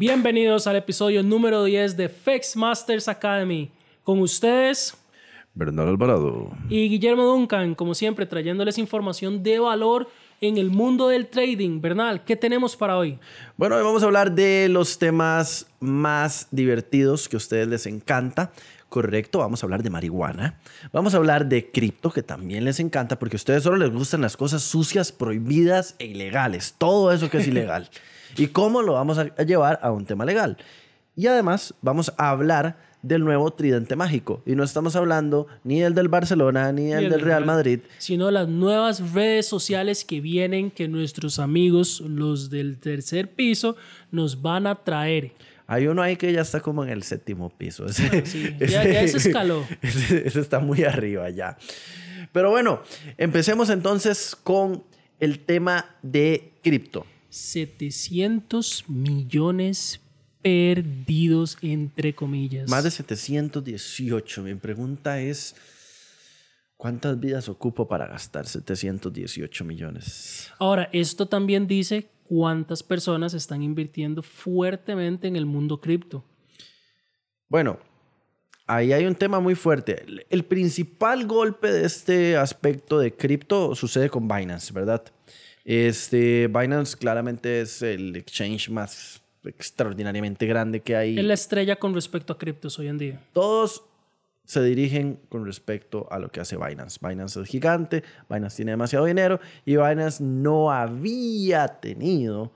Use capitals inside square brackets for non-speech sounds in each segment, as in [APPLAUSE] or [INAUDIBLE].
Bienvenidos al episodio número 10 de Fex Masters Academy. Con ustedes, Bernal Alvarado. y Guillermo Duncan, como siempre, trayéndoles información de valor en el mundo del trading. Bernal, ¿qué tenemos para hoy? Bueno, hoy vamos a hablar de los temas más divertidos que a ustedes les encanta. Correcto, vamos a hablar de marihuana. Vamos a hablar de cripto, que también les encanta, porque a ustedes solo les gustan las cosas sucias, prohibidas e ilegales. Todo eso que es [LAUGHS] ilegal. Y cómo lo vamos a llevar a un tema legal. Y además vamos a hablar del nuevo tridente mágico. Y no estamos hablando ni del del Barcelona, ni del el del Real. Madrid. Sino las nuevas redes sociales que vienen, que nuestros amigos, los del tercer piso, nos van a traer. Hay uno ahí que ya está como en el séptimo piso. Ese, sí, [LAUGHS] ya- ya se escaló. [LAUGHS] Ese, ese está muy arriba ya. Pero bueno, empecemos entonces con el tema de cripto. 700 millones perdidos, entre comillas. Más de 718. Mi pregunta es, ¿cuántas vidas ocupo para gastar 718 millones? Ahora, esto también dice cuántas personas están invirtiendo fuertemente en el mundo cripto. Bueno, ahí hay un tema muy fuerte. El- principal golpe de este aspecto de cripto sucede con Binance, ¿verdad? Este, Binance claramente es el exchange más extraordinariamente grande que hay. Es la estrella con respecto a criptos hoy en día. Todos se dirigen con respecto a lo que hace Binance. Binance es gigante, Binance tiene demasiado dinero y Binance no había tenido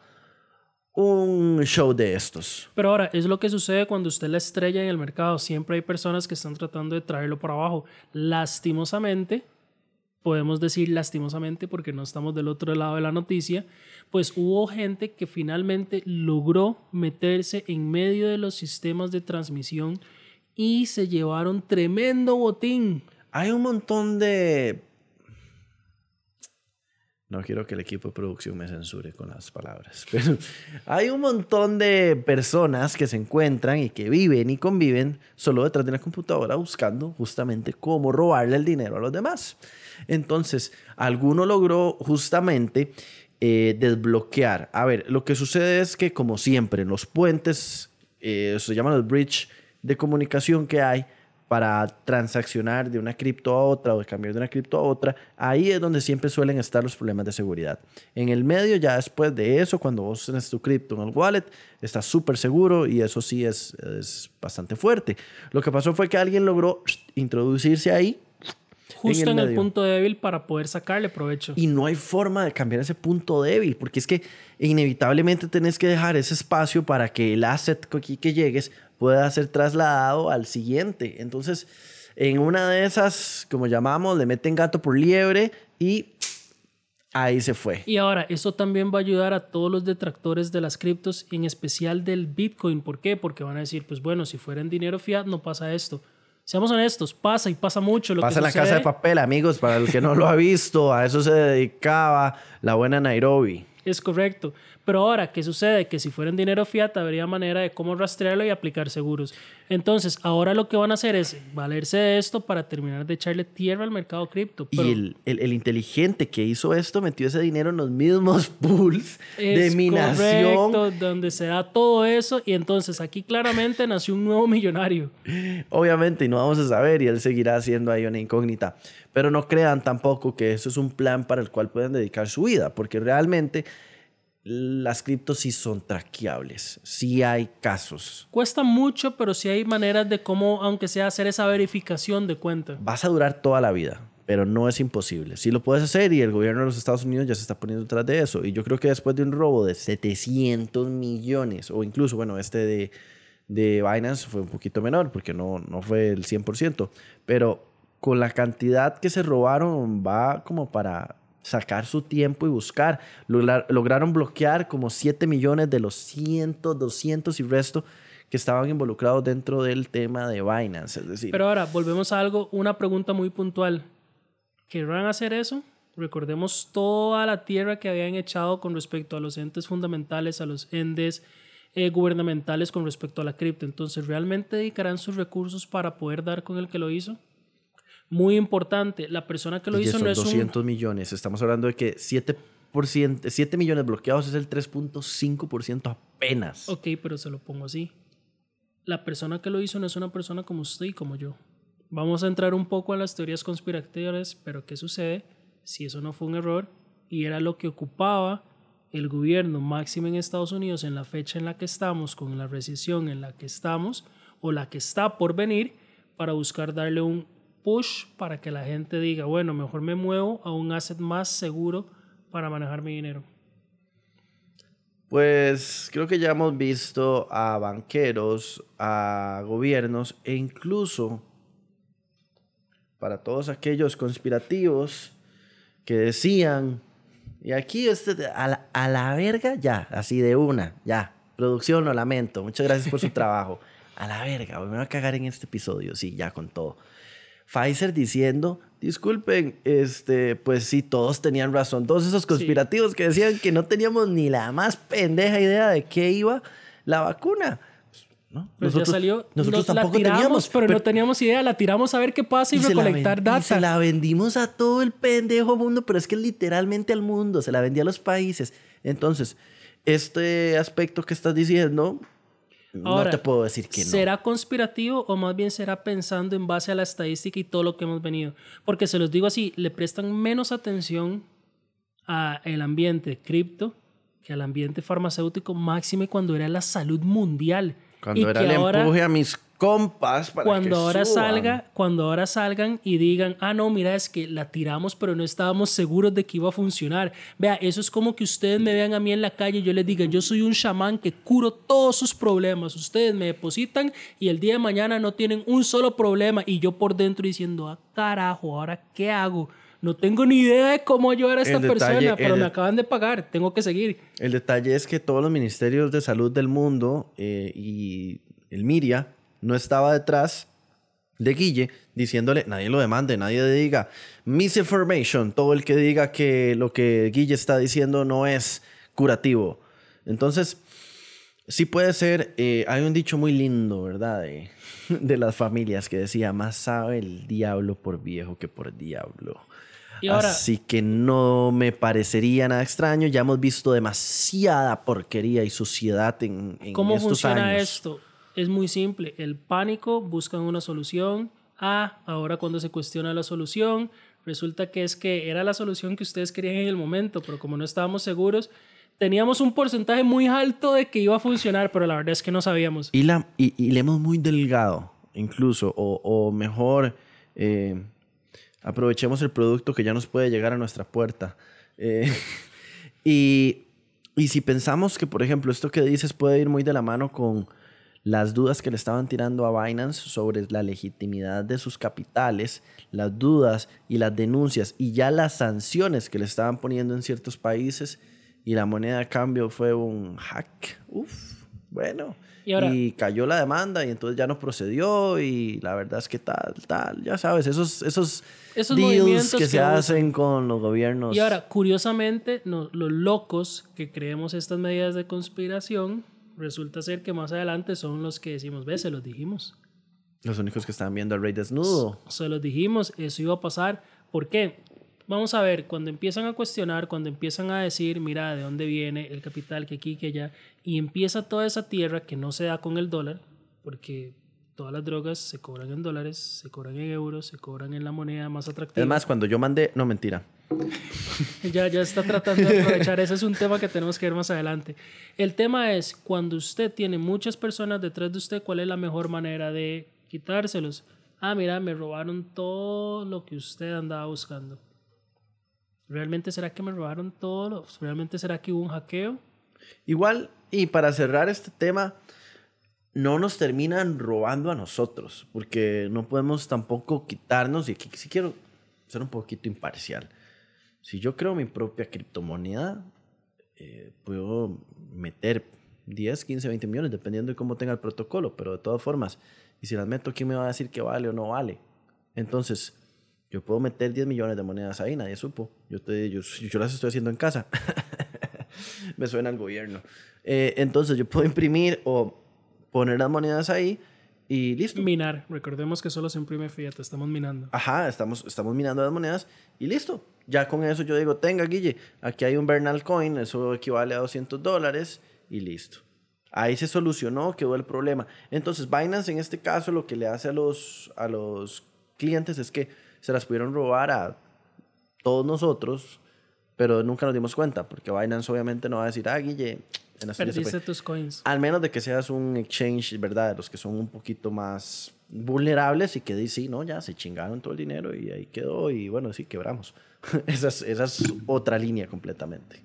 un show de estos. Pero ahora, es lo que sucede cuando usted la estrella en el mercado. Siempre hay personas que están tratando de traerlo para abajo. Lastimosamente, podemos decir lastimosamente porque no estamos del otro lado de la noticia, pues hubo gente que finalmente logró meterse en medio de los sistemas de transmisión y se llevaron tremendo botín. Hay un montón de... No quiero que el equipo de producción me censure con las palabras, [LAUGHS] pero hay un montón de personas que se encuentran y que viven y conviven solo detrás de una computadora buscando justamente cómo robarle el dinero a los demás. Entonces, alguno logró justamente eh, desbloquear. A ver, lo que sucede es que como siempre en los puentes, eh, se llaman los bridge de comunicación que hay, para transaccionar de una cripto a otra o de cambiar de una cripto a otra, ahí es donde siempre suelen estar los problemas de seguridad. En el medio, ya después de eso, cuando vos tenés tu cripto en el wallet, está súper seguro y eso sí es, es bastante fuerte. Lo que pasó fue que alguien logró introducirse ahí Justo en el, medio. punto débil para poder sacarle provecho. y no hay forma de cambiar ese punto débil, porque es que inevitablemente tenés que dejar ese espacio para que el asset que llegues pueda ser trasladado al siguiente. Entonces, en una de esas, como llamamos, le meten gato por liebre y ahí se fue. Y ahora, eso también va a ayudar a todos los detractores de las criptos, en especial del Bitcoin. ¿Por qué? Porque van a decir, pues bueno, si fuera en dinero fiat no pasa esto. Seamos honestos, pasa y pasa mucho. Lo Pasa que en la casa de papel, amigos, para el que no lo ha visto, a eso se dedicaba la buena Nairobi. Es correcto. Pero ahora, ¿qué sucede? Que si fuera en dinero fiat, habría manera de cómo rastrearlo y aplicar seguros. Entonces, ahora lo que van a hacer es valerse de esto para terminar de echarle tierra al mercado cripto. Pero Y el, el- el inteligente que hizo esto metió ese dinero en los mismos [LAUGHS] pools de minación. correcto, donde se da todo eso. Y entonces aquí claramente nació un nuevo millonario. Obviamente, y no vamos a saber, y él seguirá siendo ahí una incógnita. Pero no crean tampoco que eso es un plan para el cual pueden dedicar su vida, porque realmente las criptos sí son traqueables. Sí hay casos. Cuesta mucho, pero sí hay maneras de cómo, aunque sea hacer esa verificación de cuenta. Vas a durar toda la vida, pero no es imposible. Sí lo puedes hacer y el gobierno de los Estados Unidos ya se está poniendo detrás de eso. Y yo creo que después de un robo de 700 millones, o incluso, bueno, este de, de Binance fue un poquito menor porque no, no fue el 100%, pero con la cantidad que se robaron va como para sacar su tiempo y buscar. Lograr- lograron bloquear como 7 millones de los 100, 200 y resto que estaban involucrados dentro del tema de Binance. Es decir, Pero ahora, volvemos a algo, una pregunta muy puntual. ¿Querrán hacer eso? Recordemos toda la tierra que habían echado con respecto a los entes fundamentales, a los entes eh, gubernamentales con respecto a la cripto. Entonces, ¿realmente dedicarán sus recursos para poder dar con el que lo hizo? Muy importante, la persona que lo Y hizo no es un 200 millones. Estamos hablando de que 7 7 millones bloqueados es el 3.5% apenas. Ok, pero se lo pongo así. La persona que lo hizo no es una persona como usted y como yo. Vamos a entrar un poco a las teorías conspirativas, pero ¿qué sucede si eso no fue un error y era lo que ocupaba el gobierno máximo en Estados Unidos en la fecha en la que estamos, con la recesión en la que estamos o la que está por venir, para buscar darle un push para que la gente diga, bueno, mejor me muevo a un asset más seguro para manejar mi dinero? Pues creo que ya hemos visto a banqueros, a gobiernos e incluso para todos aquellos conspirativos que decían, y aquí este, a, la, a la verga, ya, así de una, ya, producción, lo lamento, muchas gracias por su [LAUGHS] trabajo. A la verga, me voy a cagar en este episodio, sí, ya con todo. Pfizer diciendo, disculpen, este, pues sí, todos tenían razón, todos esos conspirativos que decían que no teníamos ni la más pendeja idea de qué iba la vacuna. ¿no? Pues nosotros, ya salió, nosotros tampoco la tiramos, teníamos, pero, no teníamos idea, la tiramos a ver qué pasa y, y recolectar data. Y se la vendimos a todo el pendejo mundo, pero es que literalmente al mundo, se la vendía a los países. Entonces, este aspecto que estás diciendo, no te puedo decir que no. ¿Será conspirativo o más bien será pensando en base a la estadística y todo lo que hemos venido? Porque se los digo así, le prestan menos atención al ambiente cripto que al ambiente farmacéutico máxime cuando era la salud mundial. Cuando era el empuje a mis compas para cuando que ahora suban. salga cuando ahora salgan y digan ah no mira es que la tiramos pero no estábamos seguros de que iba a funcionar vea eso es como que ustedes me vean a mí en la calle y yo les diga yo soy un chamán que curo todos sus problemas ustedes me depositan y el día de mañana no tienen un solo problema y yo por dentro diciendo ah carajo ahora qué hago no tengo ni idea de cómo ayudar a esta detalle- persona, pero me acaban de pagar, tengo que seguir. El detalle es que todos los ministerios de salud del mundo eh, y el Miria no estaba detrás de Guille diciéndole, nadie lo demande, nadie diga misinformation, todo el que diga que lo que Guille está diciendo no es curativo. Entonces, sí puede ser, eh, hay un dicho muy lindo, ¿verdad? De, [LAUGHS] de las familias que decía, más sabe el diablo por viejo que por diablo. Y ahora- Así que no me parecería nada extraño. Ya hemos visto demasiada porquería y suciedad en, en ¿Cómo estos funciona años. esto? Es muy simple. El pánico, buscan una solución. Ah, ahora cuando se cuestiona la solución, resulta que es que era la solución que ustedes querían en el momento, pero como no estábamos seguros, teníamos un porcentaje muy alto de que iba a funcionar, pero la verdad es que no sabíamos. Y, la, y, y leemos muy delgado, incluso, o, o mejor, eh, aprovechemos el producto que ya nos puede llegar a nuestra puerta. Eh, [LAUGHS] y, y si pensamos que, por ejemplo, esto que dices puede ir muy de la mano con las dudas que le estaban tirando a Binance sobre la legitimidad de sus capitales, las dudas y las denuncias y ya las sanciones que le estaban poniendo en ciertos países y la moneda de cambio fue un hack. Uf, bueno. Y ahora- cayó la demanda y entonces ya no procedió y la verdad es que tal, tal, ya sabes, esos, esos, Esos deals que, que se hacen con los gobiernos. Y ahora, curiosamente, no- los locos que creemos estas medidas de conspiración, resulta ser que más adelante son los que decimos, ve, se los dijimos. Los únicos que estaban viendo al rey desnudo. Se los dijimos, eso iba a pasar. ¿Por qué? Vamos a ver, cuando empiezan a cuestionar, cuando empiezan a decir, mira, de dónde viene el capital, que aquí, que allá, y empieza toda esa tierra que no se da con el dólar, porque todas las drogas se cobran en dólares, se cobran en euros, se cobran en la moneda más atractiva. Es más, cuando yo mandé, no mentira. [LAUGHS] Ya, ya está tratando de aprovechar. Ese es un tema que tenemos que ver más adelante. El tema es, cuando usted tiene muchas personas detrás de usted, ¿cuál es la mejor manera de quitárselos? Ah, mira, me robaron todo lo que usted andaba buscando. ¿Realmente será que me robaron todo? lo- ¿Realmente será que hubo un hackeo? Igual, y para cerrar este tema, no nos terminan robando a nosotros, porque no podemos tampoco quitarnos, y aquí sí quiero ser un poquito imparcial. Si yo creo mi propia criptomoneda, eh, puedo meter 10, 15, 20 millones, dependiendo de cómo tenga el protocolo, pero de todas formas, y si las meto, ¿quién me va a decir que vale o no vale? Entonces, yo puedo meter 10 millones de monedas ahí, nadie supo. Yo, te, yo, yo las estoy haciendo en casa. [LAUGHS] me suena al gobierno. Eh, entonces yo puedo imprimir o poner las monedas ahí y listo. Minar. Recordemos que solo se imprime fiat, estamos minando. Ajá, estamos, estamos minando las monedas y listo. Ya con eso yo digo, tenga, Guille, aquí hay un Bernal Coin, eso equivale a 200 dólares y listo. Ahí se solucionó, quedó el problema. Entonces, Binance en este caso lo que le hace a los, a los clientes es que se las pudieron robar a todos nosotros, pero nunca nos dimos cuenta, porque Binance obviamente no va a decir, ah, Guille, en la Perdiste tus coins. Al menos de que seas un exchange, ¿verdad? De los que son un poquito más vulnerables y que dicen, sí, no, ya se chingaron todo el dinero y ahí quedó y bueno, sí, quebramos. [LAUGHS] esa, es, esa es otra línea completamente.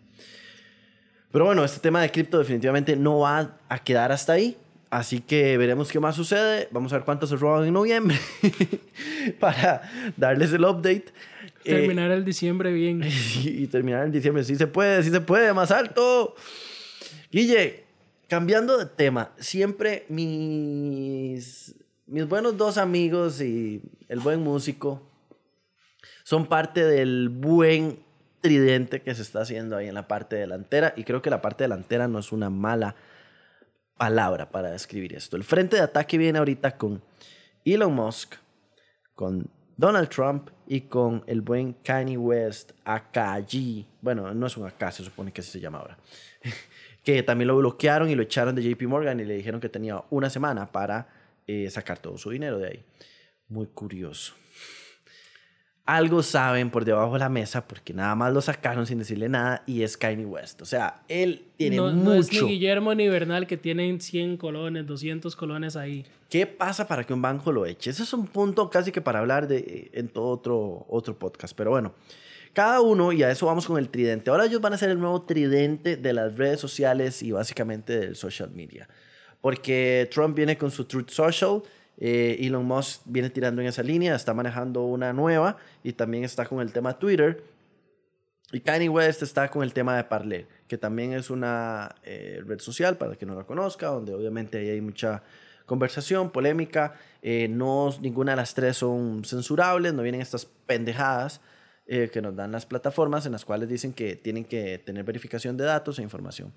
Pero bueno, este tema de cripto definitivamente no va a quedar hasta ahí. Así que veremos qué más sucede. Vamos a ver cuántos se roban en noviembre [LAUGHS] para darles el update. Terminar el diciembre bien. [LAUGHS] y, terminar el diciembre. Sí se puede, sí se puede, más alto. Guille, cambiando de tema, siempre mis, mis buenos dos amigos y el buen músico son parte del buen tridente que se está haciendo ahí en la parte delantera y creo que la parte delantera no es una mala palabra para describir esto. El frente de ataque viene ahorita con Elon Musk, con Donald Trump y con el buen Kanye West, AKG. Bueno, no es un AK, se supone que así se llama ahora. [LAUGHS] que también lo bloquearon y lo echaron de JP Morgan y le dijeron que tenía una semana para eh, sacar todo su dinero de ahí. Muy curioso algo saben por debajo de la mesa porque nada más lo sacaron sin decirle nada y es Kanye West. O sea, él tiene mucho. No es ni Guillermo ni Bernal que tienen 100 colones, 200 colones ahí. ¿Qué pasa para que un banco lo eche? Ese es un punto casi que para hablar de, en todo otro, otro podcast. Pero bueno, cada uno, y a eso vamos con el tridente. Ahora ellos van a ser el nuevo tridente de las redes sociales y básicamente del social media. Porque Trump viene con su Truth Social eh, Elon Musk viene tirando en esa línea, está manejando una nueva y también está con el tema Twitter. Y Kanye West está con el tema de Parler, que también es una eh, red social para el que no la conozca, donde obviamente ahí hay mucha conversación, polémica. Eh, no, ninguna de las tres son censurables, no vienen estas pendejadas que nos dan las plataformas en las cuales dicen que tienen que tener verificación de datos e información.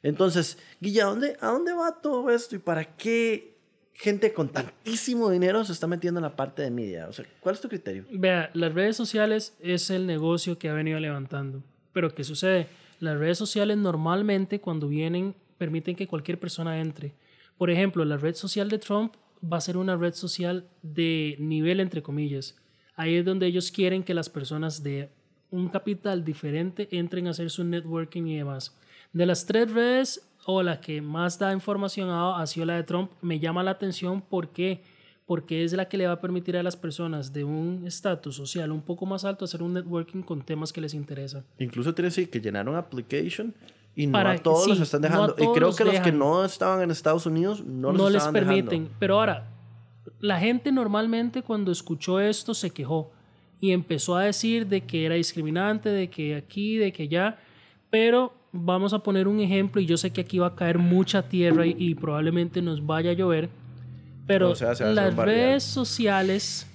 Entonces, Guilla, ¿a dónde va todo esto y para qué gente con tantísimo dinero se está metiendo en la parte de media? O sea, ¿cuál es tu criterio? Vea, las redes sociales es el negocio que ha venido levantando. Pero ¿qué sucede? Las redes sociales normalmente cuando vienen permiten que cualquier persona entre. Por ejemplo, la red social de Trump va a ser una red social de nivel entre comillas. Ahí es donde ellos quieren que las personas de un capital diferente entren a hacer su networking y demás. De las tres redes, o la que más da información ha, sido la de Trump, me llama la atención porque porque es la que le va a permitir a las personas de un estatus social un poco más alto hacer un networking con temas que les interesan. Incluso tiene sí que llenaron application y no a todos los están dejando. y creo que los que no estaban en Estados Unidos no, los no les permiten. Pero ahora, la gente normalmente cuando escuchó esto se quejó y empezó a decir de que era discriminante, de que aquí, de que allá, pero vamos a poner un ejemplo y yo sé que aquí va a caer mucha tierra y, probablemente nos vaya a llover, pero las redes sociales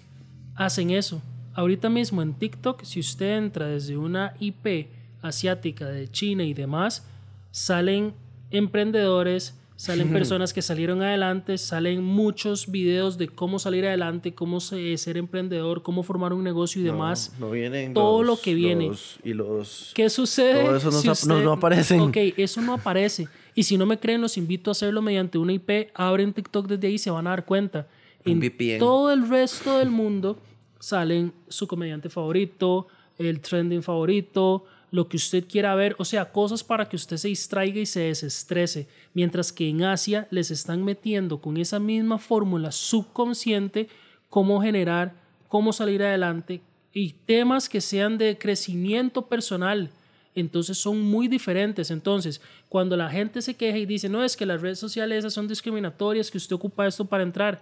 hacen eso. Ahorita mismo en TikTok, si usted entra desde una IP asiática de China y demás, salen emprendedores, salen personas que salieron adelante, salen muchos videos de cómo salir adelante, cómo ser emprendedor, cómo formar un negocio y demás. No, vienen todo lo que viene. y los, ¿Qué sucede? Todo eso no, no, aparece. Ok, eso no aparece. Y si no me creen, los invito a hacerlo mediante una IP. Abren TikTok desde ahí y se van a dar cuenta. En todo el resto del mundo salen su comediante favorito, el trending favorito, lo que usted quiera ver, o sea, cosas para que usted se distraiga y se desestrese, mientras que en Asia les están metiendo con esa misma fórmula subconsciente cómo generar, cómo salir adelante y temas que sean de crecimiento personal. Entonces son muy diferentes. Entonces, cuando la gente se queja y dice, no, es que las redes sociales esas son discriminatorias, que usted ocupa esto para entrar,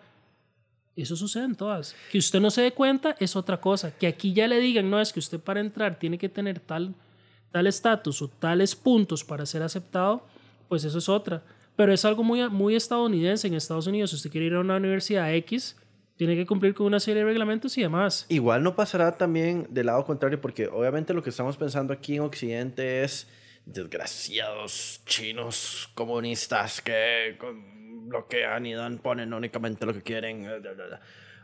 eso sucede en todas. Que usted no se dé cuenta es otra cosa. Que aquí ya le digan, no, es que usted para entrar tiene que tener tal tal estatus o tales puntos para ser aceptado, pues eso es otra. Pero es algo muy, muy estadounidense. En Estados Unidos, si usted quiere ir a una universidad X, tiene que cumplir con una serie de reglamentos y demás. Igual no pasará también del lado contrario, porque obviamente lo que estamos pensando aquí en Occidente es desgraciados chinos comunistas que bloquean y dan, ponen únicamente lo que quieren.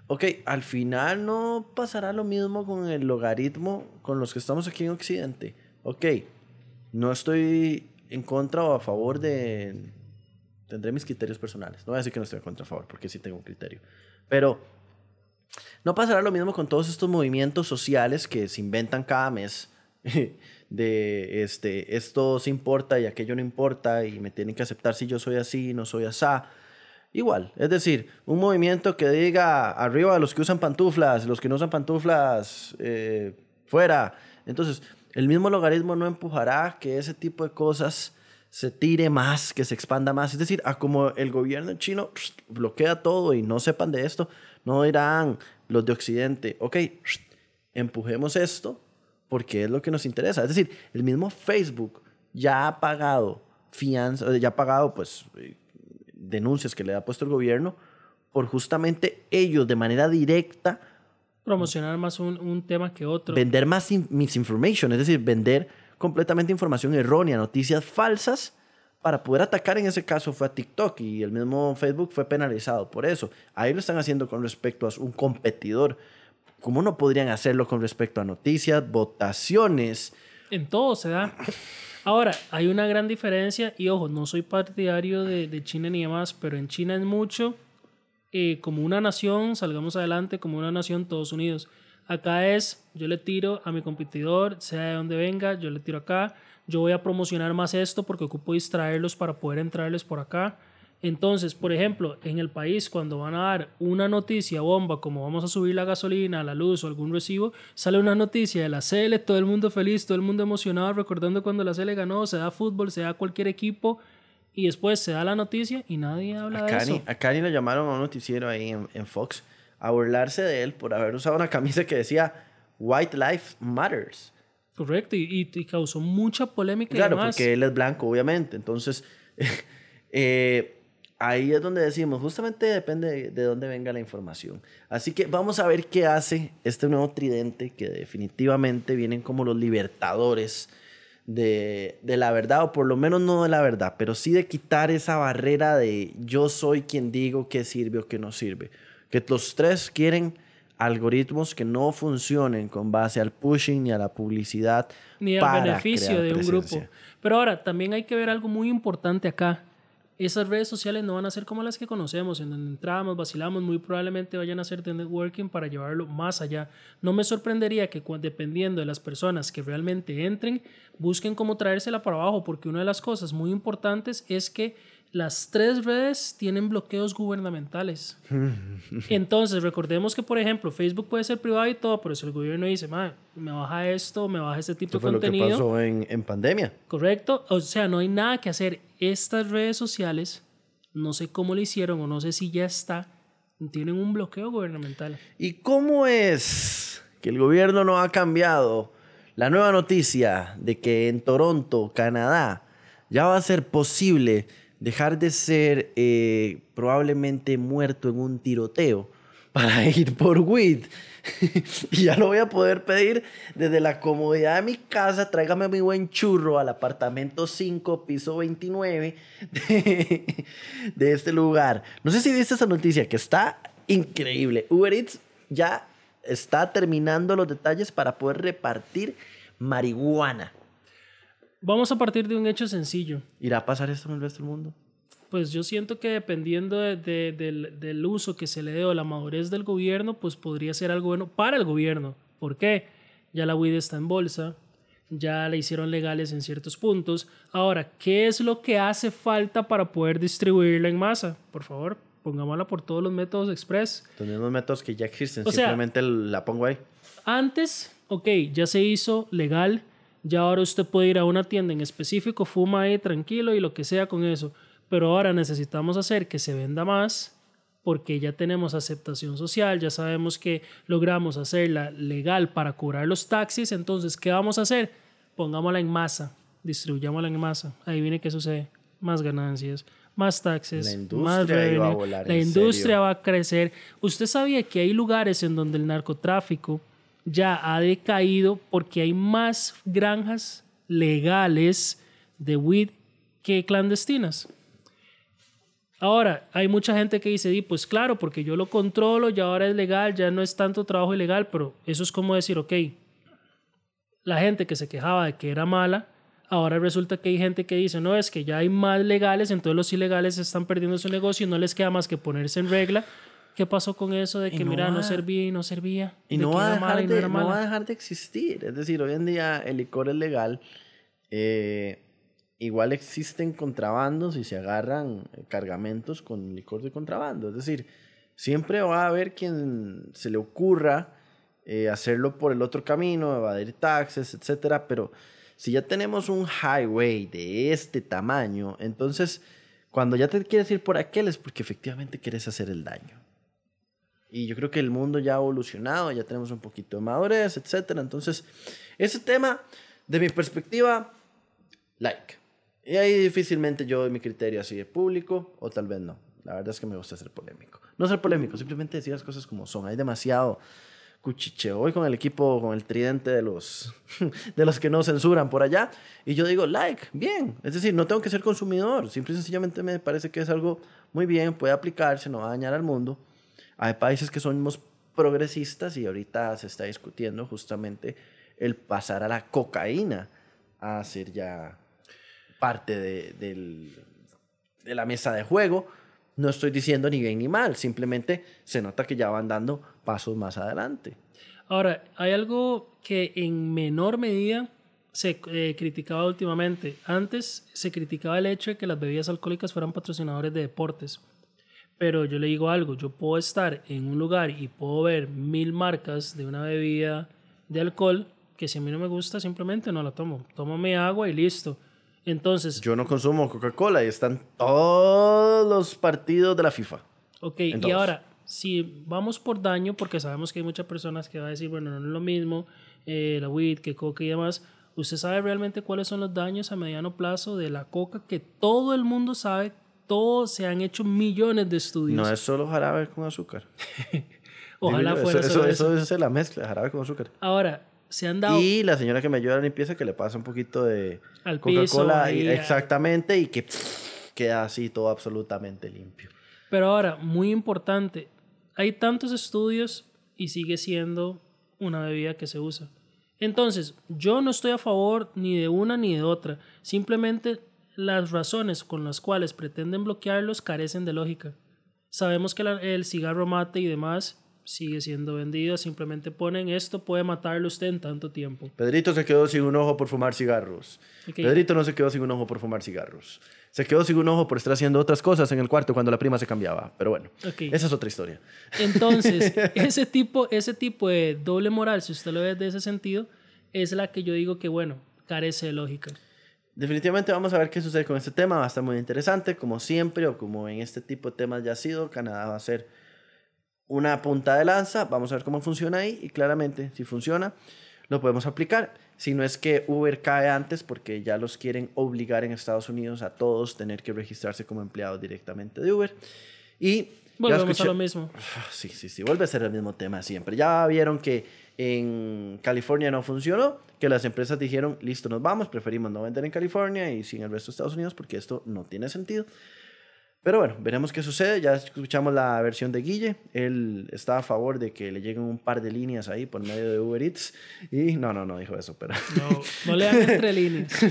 Ok, al final no pasará lo mismo con el logaritmo con los que estamos aquí en Occidente. Ok, no estoy en contra o a favor de... Tendré mis criterios personales. No voy a decir que no estoy en contra o a favor, porque sí tengo un criterio. Pero no pasará lo mismo con todos estos movimientos sociales que se inventan cada mes. [LAUGHS] de este, esto se importa y aquello no importa y me tienen que aceptar si yo soy así, no soy asá. Igual, es decir, un movimiento que diga arriba los que usan pantuflas, los que no usan pantuflas, eh, fuera. Entonces, el mismo logaritmo no empujará que ese tipo de cosas se tire más, que se expanda más. Es decir, a como el gobierno chino bloquea todo y no sepan de esto, no dirán los de Occidente, ok, empujemos esto porque es lo que nos interesa. Es decir, el mismo Facebook ya ha pagado fianza, ya ha pagado pues eh, denuncias que le ha puesto el gobierno por justamente ellos de manera directa promocionar más un, un tema que otro. Vender más misinformation, es decir, vender completamente información errónea, noticias falsas para poder atacar en ese caso fue a TikTok y el mismo Facebook fue penalizado por eso. Ahí lo están haciendo con respecto a un competidor. ¿Cómo no podrían hacerlo con respecto a noticias, votaciones? En todo se da. Ahora, hay una gran diferencia y ojo, no soy partidario de, de China ni demás, pero en China es mucho eh, como una nación, salgamos adelante como una nación todos unidos. Acá es, yo le tiro a mi competidor, sea de donde venga, yo le tiro acá, yo voy a promocionar más esto porque ocupo distraerlos para poder entrarles por acá. Entonces, por ejemplo, en el país, cuando van a dar una noticia bomba, como vamos a subir la gasolina, la luz o algún recibo, sale una noticia de la CL, todo el mundo feliz, todo el mundo emocionado, recordando cuando la CL ganó, se da fútbol, se da cualquier equipo, y después se da la noticia y nadie habla de eso. A Cani lo llamaron a un noticiero ahí en, Fox a burlarse de él por haber usado una camisa que decía White Life Matters. Correcto, y, y, causó mucha polémica. Claro, porque él es blanco, obviamente. Entonces, [LAUGHS] eh, ahí es donde decimos, justamente depende de, de, dónde venga la información. Así que vamos a ver qué hace este nuevo tridente, que definitivamente vienen como los libertadores de, la verdad, o por lo menos no de la verdad, pero sí de quitar esa barrera de yo soy quien digo que sirve o que no sirve. Que los tres quieren algoritmos que no funcionen con base al pushing ni a la publicidad. Ni al beneficio de un grupo. Pero ahora, también hay que ver algo muy importante acá esas redes sociales no van a ser como las que conocemos, en donde entramos, vacilamos, muy probablemente vayan a ser de networking para llevarlo más allá. No me sorprendería que dependiendo de las personas que realmente entren, busquen cómo traérsela para abajo, porque una de las cosas muy importantes es que las tres redes tienen bloqueos gubernamentales. [LAUGHS] Entonces, recordemos que, por ejemplo, Facebook puede ser privado y todo, pero si el gobierno dice, me baja esto, me baja este tipo de contenido. Lo que pasó en, en pandemia. Correcto. O sea, no hay nada que hacer. Estas redes sociales, no sé cómo lo hicieron o no sé si ya está, tienen un bloqueo gubernamental. ¿Y cómo es que el gobierno no ha cambiado la nueva noticia de que en Toronto, Canadá, ya va a ser posible dejar de ser eh, probablemente muerto en un tiroteo para [LAUGHS] ir por weed. [LAUGHS] y ya lo voy a poder pedir desde la comodidad de mi casa. Tráigame mi buen churro al apartamento 5, piso 29 de, [LAUGHS] de este lugar. No sé si viste esa noticia que está increíble. Uber Eats ya está terminando los detalles para poder repartir marihuana. Vamos a partir de un hecho sencillo. ¿Irá a pasar esto en el resto del mundo? Pues yo siento que dependiendo de, del, del, uso que se le dé o la madurez del gobierno, pues podría ser algo bueno para el gobierno. ¿Por qué? Ya la weed está en bolsa, ya la hicieron legales en ciertos puntos. Ahora, ¿qué es lo que hace falta para poder distribuirla en masa? Por favor, pongámosla por todos los métodos express. Tenemos métodos que ya existen, simplemente la pongo ahí. Antes, ok, ya se hizo legal ya ahora usted puede ir a una tienda en específico, fuma ahí tranquilo y lo que sea con eso. Pero ahora necesitamos hacer que se venda más porque ya tenemos aceptación social, ya sabemos que logramos hacerla legal para cobrar los taxis. Entonces, ¿qué vamos a hacer? Pongámosla en masa, distribuyámosla en masa. Ahí viene qué sucede. Más ganancias, más taxes, más revenue. La industria va a crecer. ¿Usted sabía que hay lugares en donde el narcotráfico ya ha decaído porque hay más granjas legales de weed que clandestinas. Ahora, hay mucha gente que dice, "Di, pues claro, porque yo lo controlo, ya ahora es legal, ya no es tanto trabajo ilegal, pero eso es como decir, ok, la gente que se quejaba de que era mala, ahora resulta que hay gente que dice, no, es que ya hay más legales, entonces los ilegales están perdiendo su negocio y no les queda más que ponerse en regla. ¿Qué pasó con eso de que, no mira, va- no servía y no servía? Y de no va, a dejar y no de, era no va a dejar de existir. Es decir, hoy en día el licor es legal. eh, igual existen contrabandos y se agarran eh, cargamentos con licor de contrabando. Es decir, siempre va a haber quien se le ocurra eh, hacerlo por el otro camino, evadir taxes, etcétera. Pero si ya tenemos un highway de este tamaño, entonces cuando ya te quieres ir por aquel es porque efectivamente quieres hacer el daño. Y yo creo que el mundo ya ha evolucionado, ya tenemos un poquito de madurez, etcétera. Entonces, ese tema, de mi perspectiva, like. Y ahí difícilmente yo doy mi criterio así de público, o tal vez no. La verdad es que me gusta ser polémico. No ser polémico, simplemente decir las cosas como son. Hay demasiado cuchicheo. Hoy con el equipo, con el tridente de los, [LAUGHS] de los que no censuran por allá. Y yo digo, like, bien. Es decir, no tengo que ser consumidor. Simple y sencillamente me parece que es algo muy bien, puede aplicarse, no va a dañar al mundo. Hay países que somos progresistas y ahorita se está discutiendo justamente el pasar a la cocaína a ser ya parte de, del- de la mesa de juego. No estoy diciendo ni bien ni mal, simplemente se nota que ya van dando pasos más adelante. Ahora, hay algo que en menor medida se eh, criticaba últimamente. Antes se criticaba el hecho de que las bebidas alcohólicas fueran patrocinadores de deportes. Pero yo le digo algo, yo puedo estar en un lugar y puedo ver mil marcas de una bebida de alcohol que si a mí no me gusta simplemente no la tomo. Tomo mi agua y listo. Entonces, Yo no consumo Coca-Cola y están todos los partidos de la FIFA. Ok, y ahora, si vamos por daño, porque sabemos que hay muchas personas que van a decir, bueno, no es lo mismo eh, la weed que coca y demás, ¿usted sabe realmente cuáles son los daños a mediano plazo de la coca que todo el mundo sabe? Todos se han hecho millones de estudios. No es solo jarabe con azúcar. [LAUGHS] Ojalá Digo fuera eso, solo eso, eso. eso es la mezcla, jarabe con azúcar. Ahora, se han dado Y la señora que me ayuda a la limpieza que le pasa un poquito de Coca-Cola exactamente y que pff, queda así todo absolutamente limpio. Pero ahora, muy importante, hay tantos estudios y sigue siendo una bebida que se usa. Entonces, yo no estoy a favor ni de una ni de otra. Simplemente las razones con las cuales pretenden bloquearlos carecen de lógica. Sabemos que la- el cigarro mate y demás sigue siendo vendido. Simplemente ponen esto puede matarlo usted en tanto tiempo. Pedrito se quedó sin un ojo por fumar cigarros. Pedrito no se quedó sin un ojo por fumar cigarros. Se quedó sin un ojo por estar haciendo otras cosas en el cuarto cuando la prima se cambiaba. Pero bueno, Ok. esa es otra historia. Entonces, [LAUGHS] ese tipo, ese tipo de doble moral, si usted lo ve de ese sentido, es la que yo digo que, bueno, carece de lógica. Definitivamente vamos a ver qué sucede con este tema. Va a estar muy interesante, como siempre, o como en este tipo de temas ya ha sido. Canadá va a ser una punta de lanza. Vamos a ver cómo funciona ahí. Y claramente, si funciona, lo podemos aplicar. Si no es que Uber cae antes, porque ya los quieren obligar en Estados Unidos a todos tener que registrarse como empleados directamente de Uber. Y Volvemos escuché- a lo mismo. [SIGHS] Sí, sí, sí, vuelve a ser el mismo tema siempre. Ya vieron que en California no funcionó, que las empresas dijeron, listo, nos vamos, preferimos no vender en California y sin el resto de Estados Unidos porque esto no tiene sentido. Pero bueno, veremos qué sucede. Ya escuchamos la versión de Guille. Él está a favor de que le lleguen un par de líneas ahí por medio de Uber Eats. Y no, no, no dijo eso, pero... No, no lean [LAUGHS] entre líneas.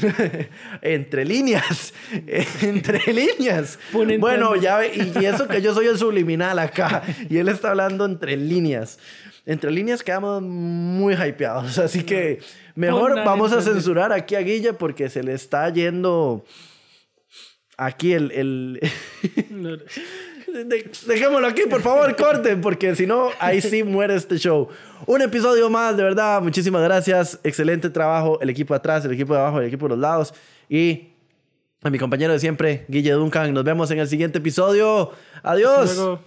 entre líneas, [LAUGHS] entre líneas. Bueno, ya ve, y, eso que yo soy el subliminal acá, y él está hablando entre líneas. Entre líneas quedamos muy hypeados, así que mejor vamos a censurar aquí a Guille porque se le está yendo aquí el... el... [LAUGHS] Dejémoslo aquí, por favor, corten, porque si no, ahí sí muere este show. Un episodio más, de verdad, muchísimas gracias. Excelente trabajo, el equipo atrás, el equipo de abajo, el equipo de los lados. Y a mi compañero de siempre, Guille Duncan. Nos vemos en el siguiente episodio. Adiós.